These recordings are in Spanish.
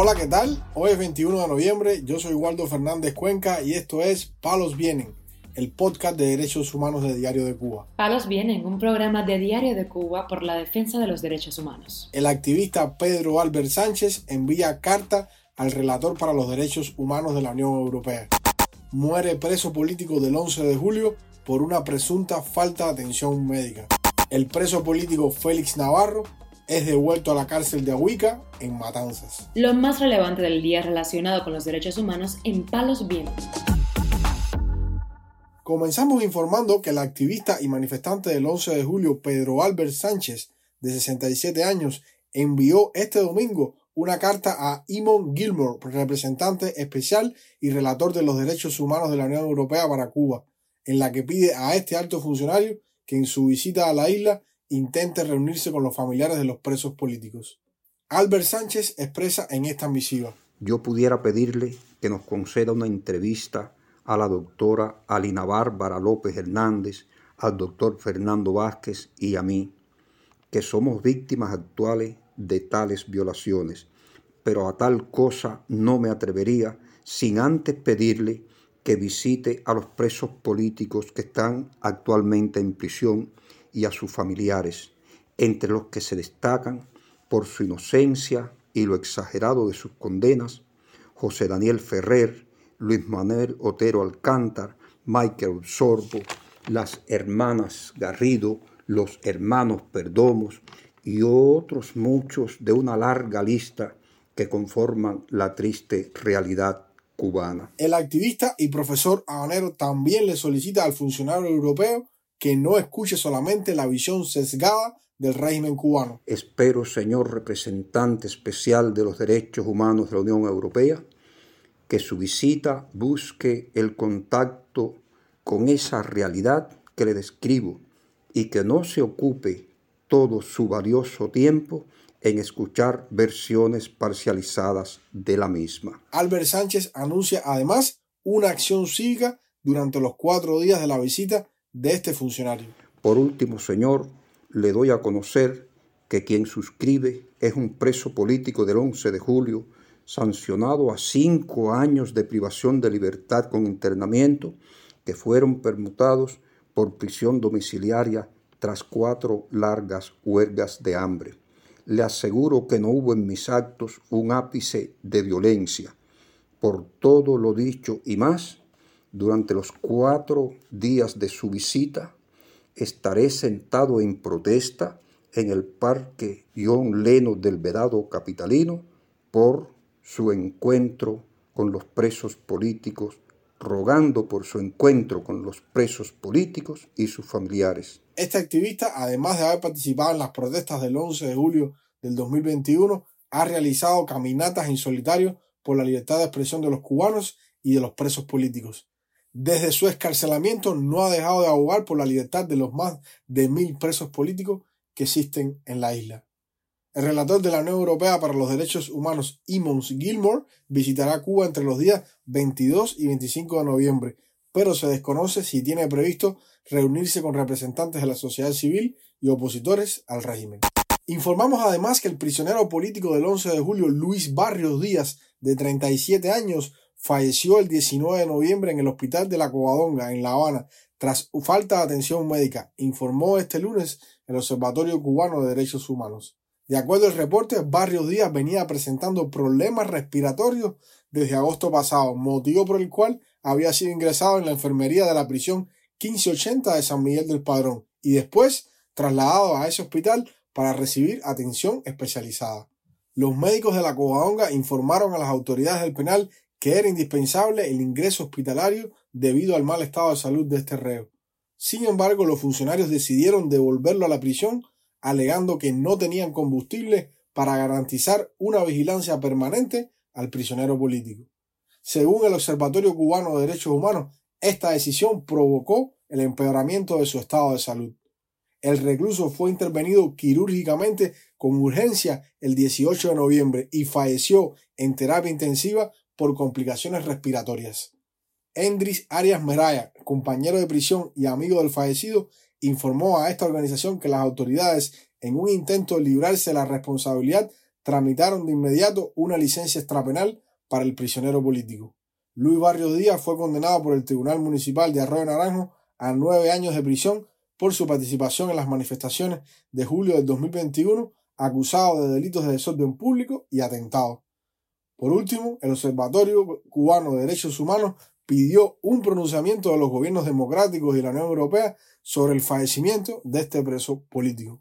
Hola, ¿qué tal? Hoy es 21 de noviembre, yo soy Waldo Fernández Cuenca y esto es Palos Vienen, el podcast de derechos humanos de Diario de Cuba. Palos Vienen, un programa de Diario de Cuba por la defensa de los derechos humanos. El activista Pedro Albert Sánchez envía carta al relator para los derechos humanos de la Unión Europea. Muere preso político del 11 de julio por una presunta falta de atención médica. El preso político Félix Navarro es devuelto a la cárcel de Ahuica en Matanzas. Lo más relevante del día relacionado con los derechos humanos en Palos Vientos. Comenzamos informando que el activista y manifestante del 11 de julio Pedro Albert Sánchez, de 67 años, envió este domingo una carta a Imon Gilmore, representante especial y relator de los derechos humanos de la Unión Europea para Cuba, en la que pide a este alto funcionario que en su visita a la isla intente reunirse con los familiares de los presos políticos. Albert Sánchez expresa en esta misiva. Yo pudiera pedirle que nos conceda una entrevista a la doctora Alina Bárbara López Hernández, al doctor Fernando Vázquez y a mí, que somos víctimas actuales de tales violaciones, pero a tal cosa no me atrevería sin antes pedirle que visite a los presos políticos que están actualmente en prisión y a sus familiares, entre los que se destacan por su inocencia y lo exagerado de sus condenas, José Daniel Ferrer, Luis Manuel Otero Alcántar, Michael Sorbo, las hermanas Garrido, los hermanos Perdomos y otros muchos de una larga lista que conforman la triste realidad cubana. El activista y profesor habanero también le solicita al funcionario europeo que no escuche solamente la visión sesgada del régimen cubano. Espero, señor representante especial de los derechos humanos de la Unión Europea, que su visita busque el contacto con esa realidad que le describo y que no se ocupe todo su valioso tiempo en escuchar versiones parcializadas de la misma. Albert Sánchez anuncia además una acción cívica durante los cuatro días de la visita de este funcionario. Por último, señor, le doy a conocer que quien suscribe es un preso político del 11 de julio, sancionado a cinco años de privación de libertad con internamiento, que fueron permutados por prisión domiciliaria tras cuatro largas huelgas de hambre. Le aseguro que no hubo en mis actos un ápice de violencia. Por todo lo dicho y más, durante los cuatro días de su visita, estaré sentado en protesta en el Parque John Leno del Vedado Capitalino por su encuentro con los presos políticos, rogando por su encuentro con los presos políticos y sus familiares. Este activista, además de haber participado en las protestas del 11 de julio del 2021, ha realizado caminatas en solitario por la libertad de expresión de los cubanos y de los presos políticos. Desde su escarcelamiento no ha dejado de abogar por la libertad de los más de mil presos políticos que existen en la isla. El relator de la Unión Europea para los Derechos Humanos, Imons Gilmore, visitará Cuba entre los días 22 y 25 de noviembre, pero se desconoce si tiene previsto reunirse con representantes de la sociedad civil y opositores al régimen. Informamos además que el prisionero político del 11 de julio, Luis Barrios Díaz, de 37 años, falleció el 19 de noviembre en el Hospital de la Covadonga, en La Habana, tras falta de atención médica, informó este lunes el Observatorio Cubano de Derechos Humanos. De acuerdo al reporte, Barrios Díaz venía presentando problemas respiratorios desde agosto pasado, motivo por el cual había sido ingresado en la enfermería de la prisión 1580 de San Miguel del Padrón y después trasladado a ese hospital para recibir atención especializada. Los médicos de la Covadonga informaron a las autoridades del penal que era indispensable el ingreso hospitalario debido al mal estado de salud de este reo. Sin embargo, los funcionarios decidieron devolverlo a la prisión, alegando que no tenían combustible para garantizar una vigilancia permanente al prisionero político. Según el Observatorio Cubano de Derechos Humanos, esta decisión provocó el empeoramiento de su estado de salud. El recluso fue intervenido quirúrgicamente con urgencia el 18 de noviembre y falleció en terapia intensiva por complicaciones respiratorias. Endris Arias Meraya, compañero de prisión y amigo del fallecido, informó a esta organización que las autoridades, en un intento de librarse de la responsabilidad tramitaron de inmediato una licencia extrapenal para el prisionero político. Luis Barrios Díaz fue condenado por el Tribunal Municipal de Arroyo Naranjo a nueve años de prisión por su participación en las manifestaciones de julio del 2021, acusado de delitos de desorden público y atentado. Por último, el Observatorio Cubano de Derechos Humanos pidió un pronunciamiento de los gobiernos democráticos y la Unión Europea sobre el fallecimiento de este preso político.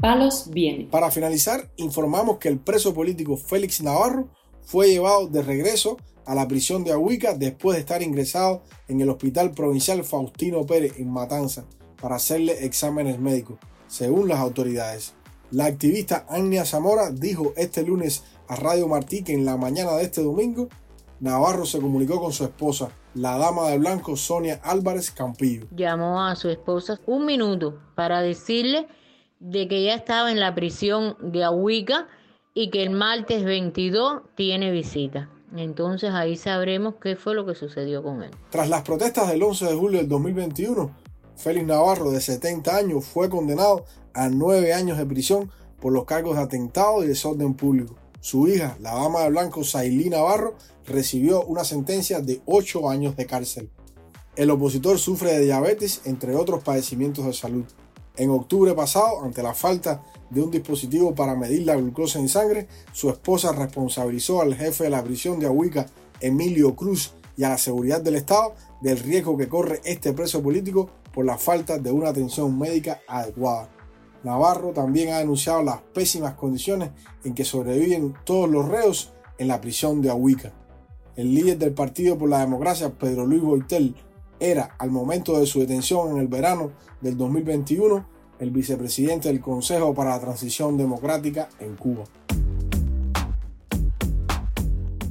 Palos viene. Para finalizar, informamos que el preso político Félix Navarro fue llevado de regreso a la prisión de Ahuica después de estar ingresado en el Hospital Provincial Faustino Pérez en Matanza para hacerle exámenes médicos, según las autoridades. La activista Ania Zamora dijo este lunes a Radio Martí que en la mañana de este domingo Navarro se comunicó con su esposa, la dama de blanco Sonia Álvarez Campillo. Llamó a su esposa un minuto para decirle de que ya estaba en la prisión de Ahuica y que el martes 22 tiene visita. Entonces ahí sabremos qué fue lo que sucedió con él. Tras las protestas del 11 de julio del 2021, Félix Navarro, de 70 años, fue condenado a nueve años de prisión por los cargos de atentado y desorden público. Su hija, la dama de blanco Sailí Navarro, recibió una sentencia de 8 años de cárcel. El opositor sufre de diabetes, entre otros padecimientos de salud. En octubre pasado, ante la falta de un dispositivo para medir la glucosa en sangre, su esposa responsabilizó al jefe de la prisión de Ahuica, Emilio Cruz, y a la seguridad del Estado del riesgo que corre este preso político por la falta de una atención médica adecuada. Navarro también ha denunciado las pésimas condiciones en que sobreviven todos los reos en la prisión de Ahuica. El líder del Partido por la Democracia, Pedro Luis Boitel, era, al momento de su detención en el verano del 2021, el vicepresidente del Consejo para la Transición Democrática en Cuba.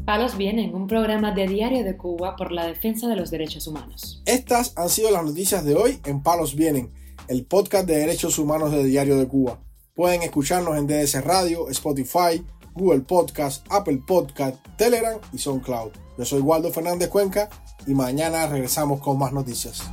Palos Vienen, un programa de Diario de Cuba por la defensa de los derechos humanos. Estas han sido las noticias de hoy en Palos Vienen, el podcast de derechos humanos de Diario de Cuba. Pueden escucharnos en DS Radio, Spotify, Google Podcast, Apple Podcast, Telegram y SoundCloud. Yo soy Waldo Fernández Cuenca y mañana regresamos con más noticias.